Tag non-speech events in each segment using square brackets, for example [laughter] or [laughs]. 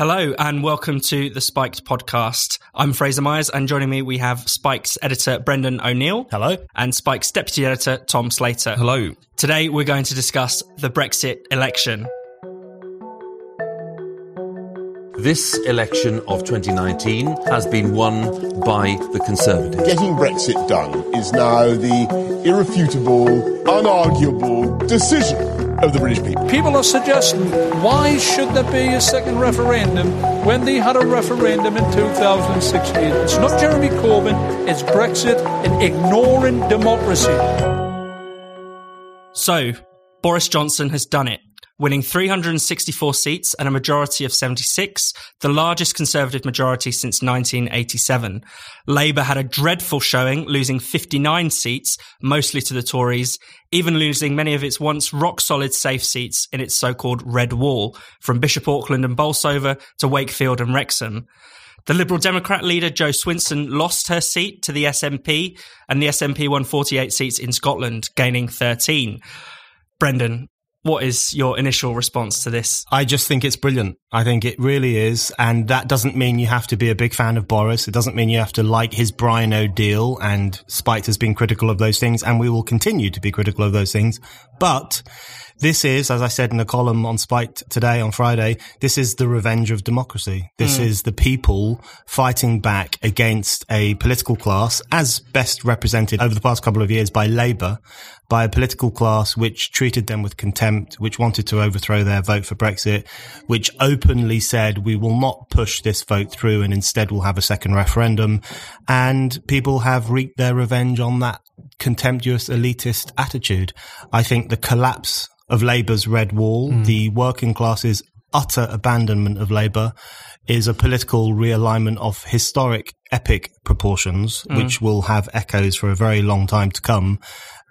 Hello and welcome to the Spiked podcast. I'm Fraser Myers and joining me we have Spiked's editor Brendan O'Neill. Hello. And Spiked's deputy editor Tom Slater. Hello. Today we're going to discuss the Brexit election. This election of 2019 has been won by the Conservatives. Getting Brexit done is now the irrefutable, unarguable decision of the British people. People are suggesting why should there be a second referendum when they had a referendum in 2016? It's not Jeremy Corbyn, it's Brexit and ignoring democracy. So, Boris Johnson has done it winning 364 seats and a majority of 76, the largest Conservative majority since 1987. Labour had a dreadful showing, losing 59 seats, mostly to the Tories, even losing many of its once rock solid safe seats in its so called Red Wall, from Bishop Auckland and Bolsover to Wakefield and Wrexham. The Liberal Democrat leader Jo Swinson lost her seat to the SNP, and the SNP won 48 seats in Scotland, gaining 13. Brendan, what is your initial response to this? I just think it's brilliant. I think it really is. And that doesn't mean you have to be a big fan of Boris. It doesn't mean you have to like his Brino deal and Spiked has been critical of those things and we will continue to be critical of those things. But this is, as I said in a column on Spiked today on Friday, this is the revenge of democracy. This mm. is the people fighting back against a political class as best represented over the past couple of years by Labour, by a political class which treated them with contempt, which wanted to overthrow their vote for Brexit, which openly said we will not push this vote through and instead we'll have a second referendum. And people have wreaked their revenge on that contemptuous elitist attitude. I think the collapse of Labour's red wall, mm. the working class's utter abandonment of Labour is a political realignment of historic epic proportions, mm. which will have echoes for a very long time to come.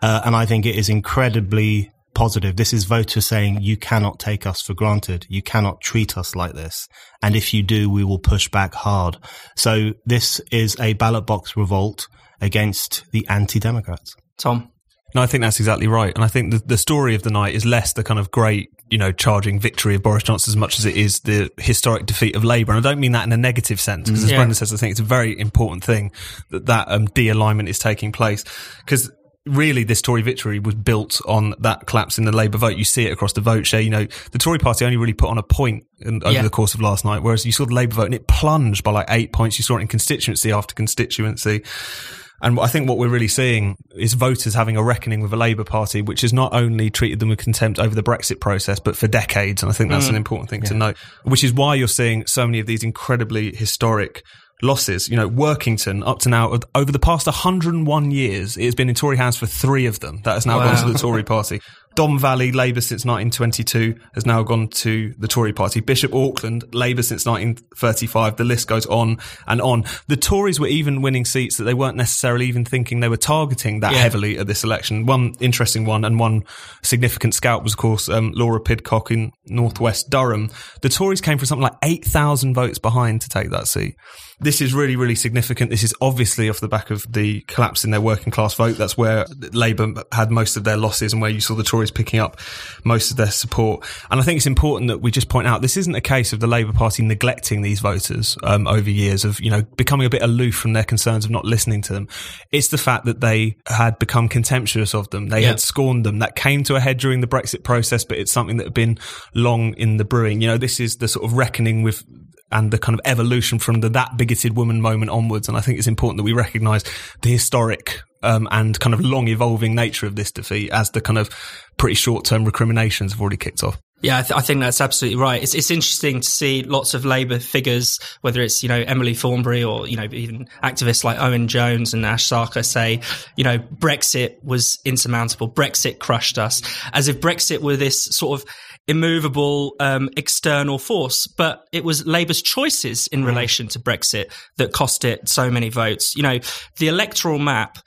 Uh, and I think it is incredibly positive. This is voters saying you cannot take us for granted. You cannot treat us like this. And if you do, we will push back hard. So this is a ballot box revolt against the anti-democrats. Tom. No, I think that's exactly right. And I think the, the story of the night is less the kind of great, you know, charging victory of Boris Johnson as much as it is the historic defeat of Labour. And I don't mean that in a negative sense, because as yeah. Brendan says, I think it's a very important thing that that um, de-alignment is taking place. Because really this Tory victory was built on that collapse in the Labour vote. You see it across the vote share. You know, the Tory party only really put on a point in, over yeah. the course of last night, whereas you saw the Labour vote and it plunged by like eight points. You saw it in constituency after constituency. And I think what we're really seeing is voters having a reckoning with a Labour Party, which has not only treated them with contempt over the Brexit process, but for decades. And I think that's mm. an important thing yeah. to note, which is why you're seeing so many of these incredibly historic losses. You know, Workington up to now, over the past 101 years, it has been in Tory hands for three of them. That has now wow. gone to the Tory party. Don Valley, Labour since 1922, has now gone to the Tory party. Bishop Auckland, Labour since 1935. The list goes on and on. The Tories were even winning seats that they weren't necessarily even thinking they were targeting that yeah. heavily at this election. One interesting one and one significant scout was, of course, um, Laura Pidcock in northwest Durham. The Tories came from something like 8,000 votes behind to take that seat. This is really, really significant. This is obviously off the back of the collapse in their working class vote. That's where Labour had most of their losses and where you saw the Tories picking up most of their support. And I think it's important that we just point out this isn't a case of the Labour Party neglecting these voters um, over years of, you know, becoming a bit aloof from their concerns of not listening to them. It's the fact that they had become contemptuous of them. They yeah. had scorned them. That came to a head during the Brexit process, but it's something that had been long in the brewing. You know, this is the sort of reckoning with and the kind of evolution from the that bigoted woman moment onwards. And I think it's important that we recognise the historic um, and kind of long evolving nature of this defeat as the kind of pretty short term recriminations have already kicked off. Yeah, I, th- I, think that's absolutely right. It's, it's interesting to see lots of Labour figures, whether it's, you know, Emily Thornberry or, you know, even activists like Owen Jones and Ash Sarkar say, you know, Brexit was insurmountable. Brexit crushed us as if Brexit were this sort of immovable um, external force, but it was Labour's choices in mm. relation to Brexit that cost it so many votes. You know, the electoral map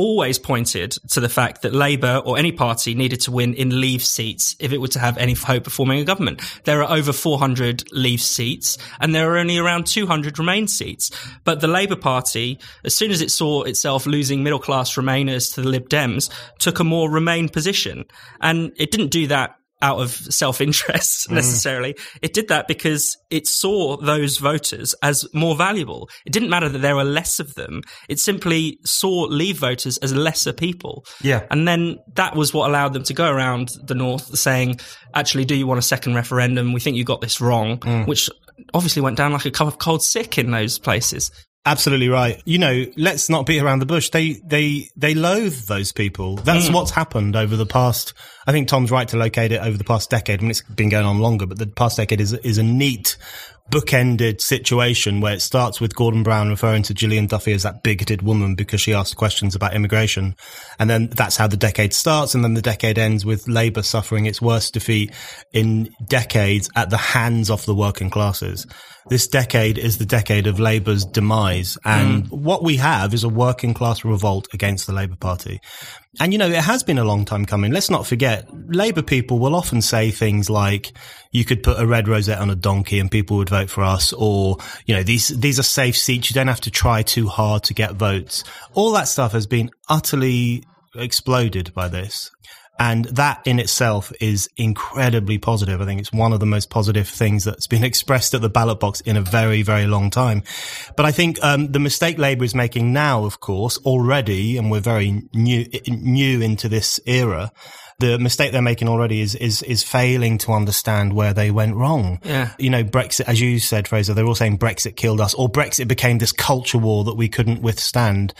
always pointed to the fact that Labour or any party needed to win in Leave seats if it were to have any hope of forming a government. There are over 400 Leave seats and there are only around 200 Remain seats. But the Labour Party, as soon as it saw itself losing middle class Remainers to the Lib Dems, took a more Remain position. And it didn't do that out of self interest Mm. necessarily. It did that because it saw those voters as more valuable. It didn't matter that there were less of them. It simply saw Leave voters as lesser people. Yeah. And then that was what allowed them to go around the North saying, actually, do you want a second referendum? We think you got this wrong, Mm. which obviously went down like a cup of cold sick in those places. Absolutely right. You know, let's not beat around the bush. They they they loathe those people. That's hmm. what's happened over the past. I think Tom's right to locate it over the past decade. I mean, it's been going on longer, but the past decade is is a neat bookended situation where it starts with Gordon Brown referring to Gillian Duffy as that bigoted woman because she asked questions about immigration. And then that's how the decade starts. And then the decade ends with Labour suffering its worst defeat in decades at the hands of the working classes. This decade is the decade of Labour's demise. And mm. what we have is a working class revolt against the Labour Party. And you know, it has been a long time coming. Let's not forget, Labour people will often say things like, you could put a red rosette on a donkey and people would vote for us, or, you know, these, these are safe seats. You don't have to try too hard to get votes. All that stuff has been utterly exploded by this. And that in itself is incredibly positive. I think it's one of the most positive things that's been [laughs] expressed at the ballot box in a very, very long time. But I think um, the mistake Labour is making now, of course, already, and we're very new new into this era. The mistake they're making already is is is failing to understand where they went wrong. Yeah. You know, Brexit, as you said, Fraser, they're all saying Brexit killed us, or Brexit became this culture war that we couldn't withstand.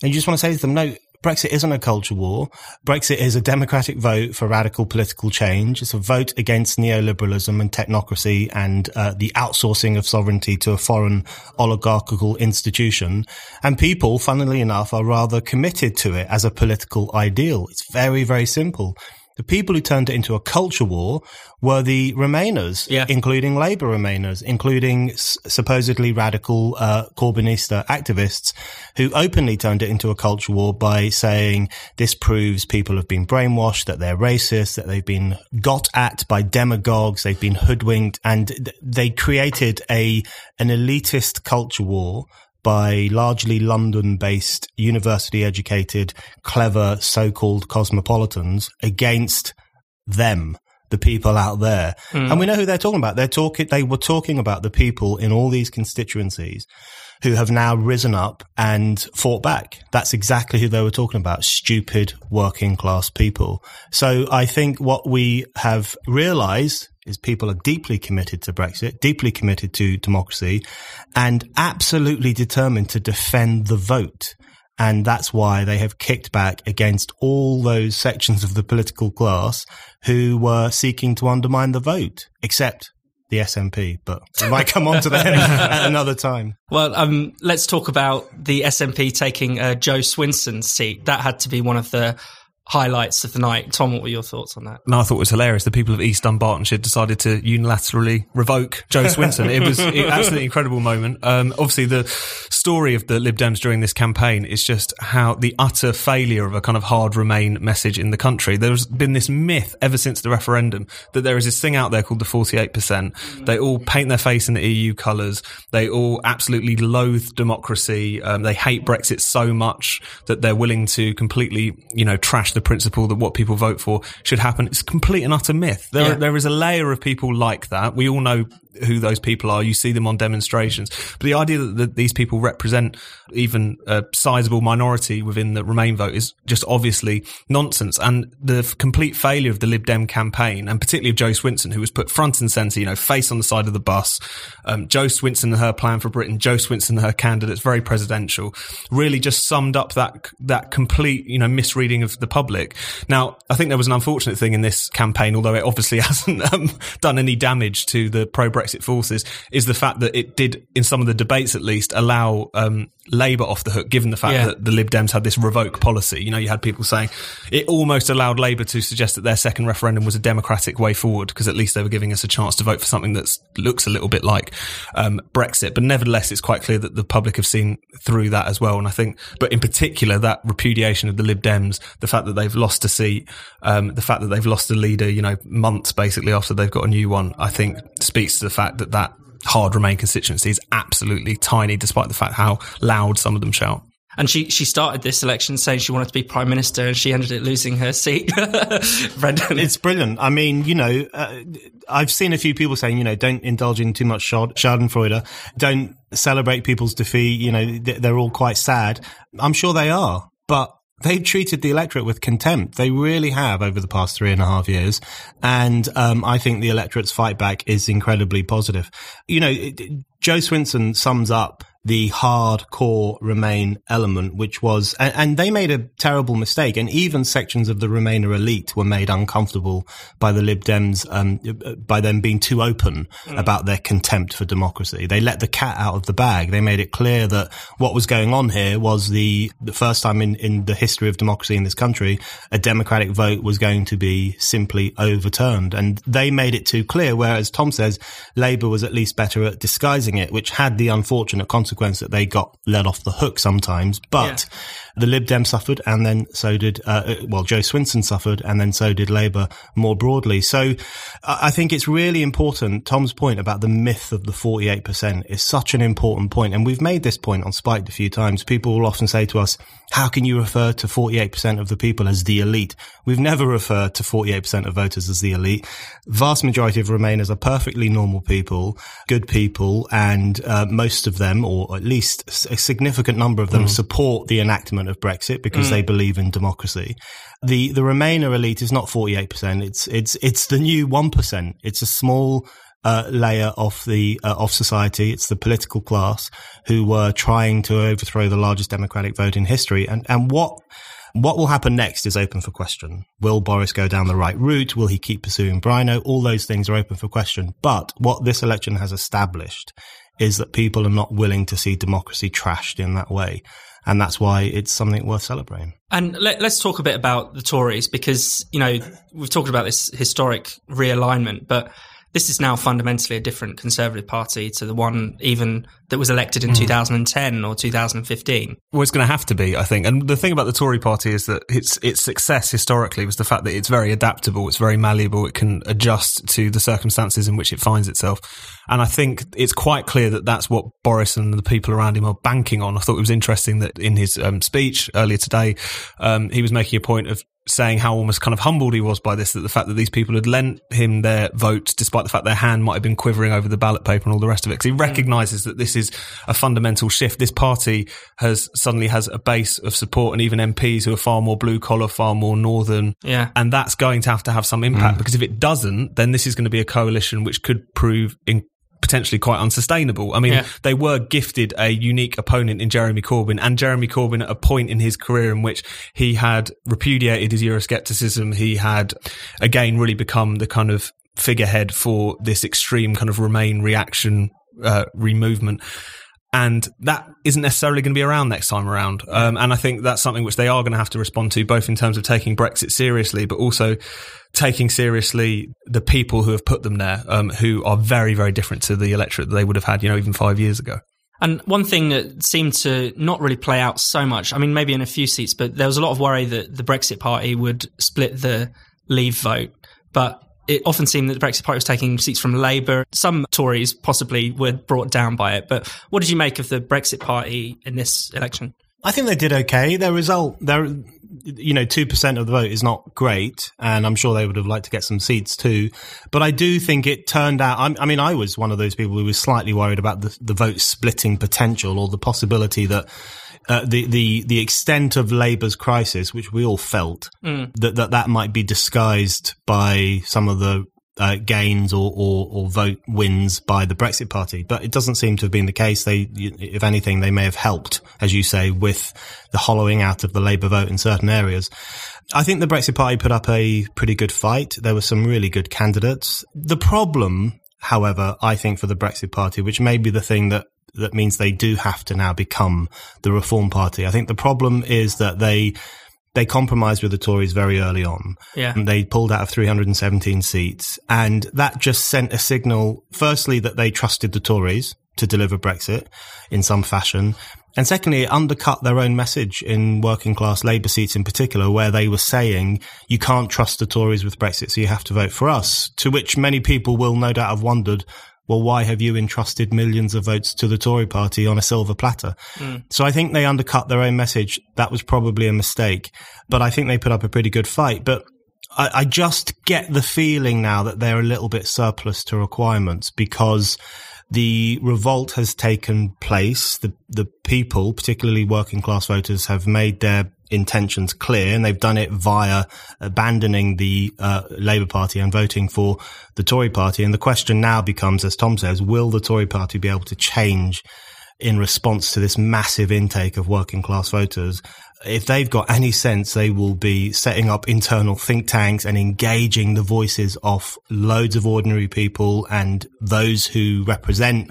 And you just want to say to them, no, Brexit isn't a culture war. Brexit is a democratic vote for radical political change. It's a vote against neoliberalism and technocracy and uh, the outsourcing of sovereignty to a foreign oligarchical institution. And people, funnily enough, are rather committed to it as a political ideal. It's very, very simple. The people who turned it into a culture war were the Remainers, Yeah. including Labour Remainers, including s- supposedly radical uh, Corbynista activists who openly turned it into a culture war by saying this proves people have been brainwashed, that they're racist, that they've been got at by demagogues, they've been hoodwinked, and th- they created a an elitist culture war by largely London-based, university-educated, clever so-called cosmopolitans against them, the people out there. Hmm. And we know who they're talking about. They're talking, they were talking about the people in all these constituencies who have now risen up and fought back. That's exactly who they were talking about. Stupid working class people. So I think what we have realized is people are deeply committed to Brexit, deeply committed to democracy and absolutely determined to defend the vote. And that's why they have kicked back against all those sections of the political class who were seeking to undermine the vote, except the SNP. But we might come on to that at another time. [laughs] Well, um, let's talk about the SNP taking uh, Jo Swinson's seat. That had to be one of the highlights of the night. Tom, what were your thoughts on that? No, I thought it was hilarious. The people of East Dunbartonshire decided to unilaterally revoke Jo [laughs] Swinson. it was an absolutely incredible moment. Um, obviously, the story of the Lib Dems during this campaign is just how the utter failure of a kind of hard Remain message in the country. There's been this myth ever since the referendum that there is this thing out there called the 48%. They all paint their face in the EU colours. They all absolutely loathe democracy. Um, they hate Brexit so much that they're willing to completely, you know, trash the principle that what people vote for should happen. It's complete and utter myth. There, Yeah. there is a layer of people like that. We all know who those people are. You see them on demonstrations. But the idea that, that these people represent even a sizable minority within the Remain vote is just obviously nonsense. And the complete failure of the Lib Dem campaign, and particularly of Jo Swinson, who was put front and centre, you know, face on the side of the bus. Um, Jo Swinson and her plan for Britain, Jo Swinson and her candidates, very presidential, really just summed up that, that complete, you know, misreading of the public. Now, I think there was an unfortunate thing in this campaign, although it obviously [laughs] hasn't um, done any damage to the pro-Brexit forces, is the fact that it did, in some of the debates at least, allow um, Labour off the hook, given the fact Yeah. that the Lib Dems had this revoke policy. You know, you had people saying it almost allowed Labour to suggest that their second referendum was a democratic way forward, because at least they were giving us a chance to vote for something that looks a little bit like um, Brexit. But nevertheless, it's quite clear that the public have seen through that as well. And I think, but in particular, that repudiation of the Lib Dems, the fact that they've lost a seat, um, the fact that they've lost a leader, you know, months basically after they've got a new one, I think speaks to the fact that that hard Remain constituency is absolutely tiny, despite the fact how loud some of them shout. And she, she started this election saying she wanted to be prime minister and she ended up losing her seat. [laughs] Brendan. It's brilliant. I mean, you know, uh, I've seen a few people saying, you know, don't indulge in too much Schadenfreude. Don't celebrate people's defeat. You know, they're all quite sad. I'm sure they are, but they've treated the electorate with contempt. They really have over the past three and a half years. And um, I think the electorate's fight back is incredibly positive. You know, Jo Swinson sums up the hardcore Remain element, which was, and, and, they made a terrible mistake. And even sections of the Remainer elite were made uncomfortable by the Lib Dems, um, by them being too open mm. about their contempt for democracy. They let the cat out of the bag. They made it clear that what was going on here was the, the first time in, in the history of democracy in this country, a democratic vote was going to be simply overturned. And they made it too clear. Whereas Tom says Labour was at least better at disguising it, which had the unfortunate consequence consequence that they got let off the hook sometimes. But yeah. the Lib Dem suffered, and then so did uh, uh, well Jo Swinson suffered, and then so did Labour more broadly. So I think it's really important. Tom's point about the myth of the forty eight percent is such an important point, and we've made this point on Spiked a few times. People will often say to us, "How can you refer to forty eight percent of the people as the elite?" We've never referred to forty eight percent of voters as the elite. Vast majority of Remainers are perfectly normal people, good people, and uh, most of them, or at least a significant number of them, mm. support the enactment of Brexit because mm. they believe in democracy. The the Remainer elite is not forty eight percent. It's it's it's the new one percent. It's a small uh, layer of the uh, of society. It's the political class who were trying to overthrow the largest democratic vote in history. And and what what will happen next is open for question. Will Boris go down the right route? Will he keep pursuing Brino? All those things are open for question. But what this election has established is that people are not willing to see democracy trashed in that way. And that's why it's something worth celebrating. And let, us talk a bit about the Tories because, you know, we've talked about this historic realignment, but this is now fundamentally a different Conservative Party to the one even that was elected in mm. 2010 or 2015. Well, it's going to have to be, I think. And the thing about the Tory Party is that its its success historically was the fact that it's very adaptable, it's very malleable, it can adjust to the circumstances in which it finds itself. And I think it's quite clear that that's what Boris and the people around him are banking on. I thought it was interesting that in his um, speech earlier today, um, he was making a point of saying how almost kind of humbled he was by this, that the fact that these people had lent him their vote, despite the fact their hand might have been quivering over the ballot paper and all the rest of it. Because he mm. recognises that this is a fundamental shift. This party has suddenly has a base of support and even MPs who are far more blue collar, far more northern. Yeah. And that's going to have to have some impact mm. because if it doesn't, then this is going to be a coalition which could prove in potentially quite unsustainable. I mean, yeah. they were gifted a unique opponent in Jeremy Corbyn and Jeremy Corbyn at a point in his career in which he had repudiated his Euroscepticism. He had again really become the kind of figurehead for this extreme kind of Remain reaction, uh, removement and that isn't necessarily going to be around next time around. Um, and I think that's something which they are going to have to respond to, both in terms of taking Brexit seriously, but also taking seriously the people who have put them there, um, who are very, very different to the electorate that they would have had, you know, even five years ago. And one thing that seemed to not really play out so much, I mean, maybe in a few seats, but there was a lot of worry that the Brexit Party would split the Leave vote. But it often seemed that the Brexit Party was taking seats from Labour. Some Tories possibly were brought down by it. But what did you make of the Brexit Party in this election? I think they did okay. Their result, their you know, 2% of the vote is not great. And I'm sure they would have liked to get some seats too. But I do think it turned out, I, mean, I was one of those people who was slightly worried about the, the vote splitting potential or the possibility that uh, the the the extent of Labour's crisis, which we all felt, mm. that, that that might be disguised by some of the uh, gains or, or, or vote wins by the Brexit Party, but it doesn't seem to have been the case. They, if anything, they may have helped, as you say, with the hollowing out of the Labour vote in certain areas. I think the Brexit Party put up a pretty good fight. There were some really good candidates. The problem, however, I think for the Brexit Party, which may be the thing that that means they do have to now become the Reform Party. I think the problem is that they they compromised with the Tories very early on. Yeah. And they pulled out of 317 seats. And that just sent a signal, firstly, that they trusted the Tories to deliver Brexit in some fashion. And secondly, it undercut their own message in working class Labour seats in particular, where they were saying, you can't trust the Tories with Brexit, so you have to vote for us. To which many people will no doubt have wondered, well, why have you entrusted millions of votes to the Tory party on a silver platter? Mm. So I think they undercut their own message. That was probably a mistake, but I think they put up a pretty good fight. But I, I just get the feeling now that they're a little bit surplus to requirements because the revolt has taken place. The the people, particularly working class voters, have made their intentions clear, and they've done it via abandoning the uh, Labour Party and voting for the Tory Party. And the question now becomes, as Tom says, will the Tory Party be able to change in response to this massive intake of working class voters? If they've got any sense, they will be setting up internal think tanks and engaging the voices of loads of ordinary people and those who represent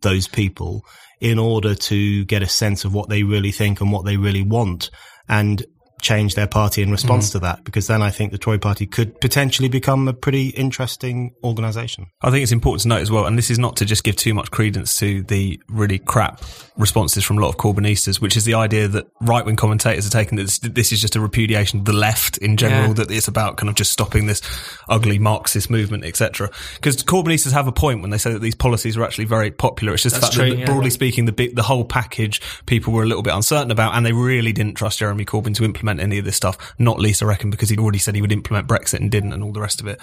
those people in order to get a sense of what they really think and what they really want and change their party in response mm. to that because then I think the Tory party could potentially become a pretty interesting organisation. I think it's important to note as well, and this is not to just give too much credence to the really crap responses from a lot of Corbynistas, which is the idea that right wing commentators are taking that this, this, is just a repudiation of the left in general, yeah. that it's about kind of just stopping this ugly Marxist movement, etc. Because Corbynistas have a point when they say that these policies are actually very popular. It's just That's the fact true, that, yeah. broadly speaking, the big, the whole package people were a little bit uncertain about, and they really didn't trust Jeremy Corbyn to implement implement any of this stuff. Not least, I reckon, because he'd already said he would implement Brexit and didn't, and all the rest of it.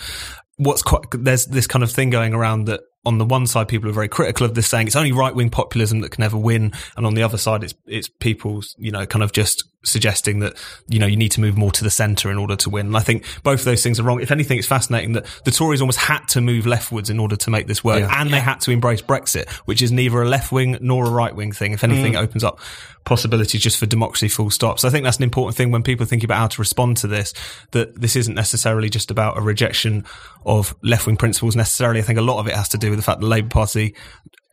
What's quite there's this kind of thing going around that on the one side, people are very critical of this, saying it's only right wing populism that can ever win, and on the other side, it's it's people, you know, kind of just suggesting that you know you need to move more to the centre in order to win. And I think both of those things are wrong. If anything, it's fascinating that the Tories almost had to move leftwards in order to make this work, yeah. and yeah. they had to embrace Brexit, which is neither a left wing nor a right wing thing. If anything, mm. it opens up possibilities just for democracy. Full stop. So I think that's an important thing when people think about how to respond to this. That this isn't necessarily just about a rejection of left wing principles necessarily. I think a lot of it has to do with the fact the Labour Party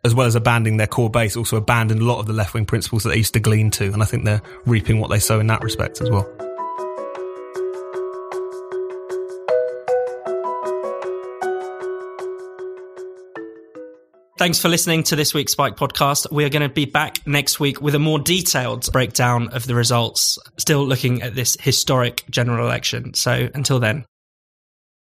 as well as abandoning their core base, also abandoned a lot of the left wing principles that they used to glean to. And I think they're reaping what they sow in that respect as well. Thanks for listening to this week's Spiked podcast. We are going to be back next week with a more detailed breakdown of the results, still looking at this historic general election. So until then.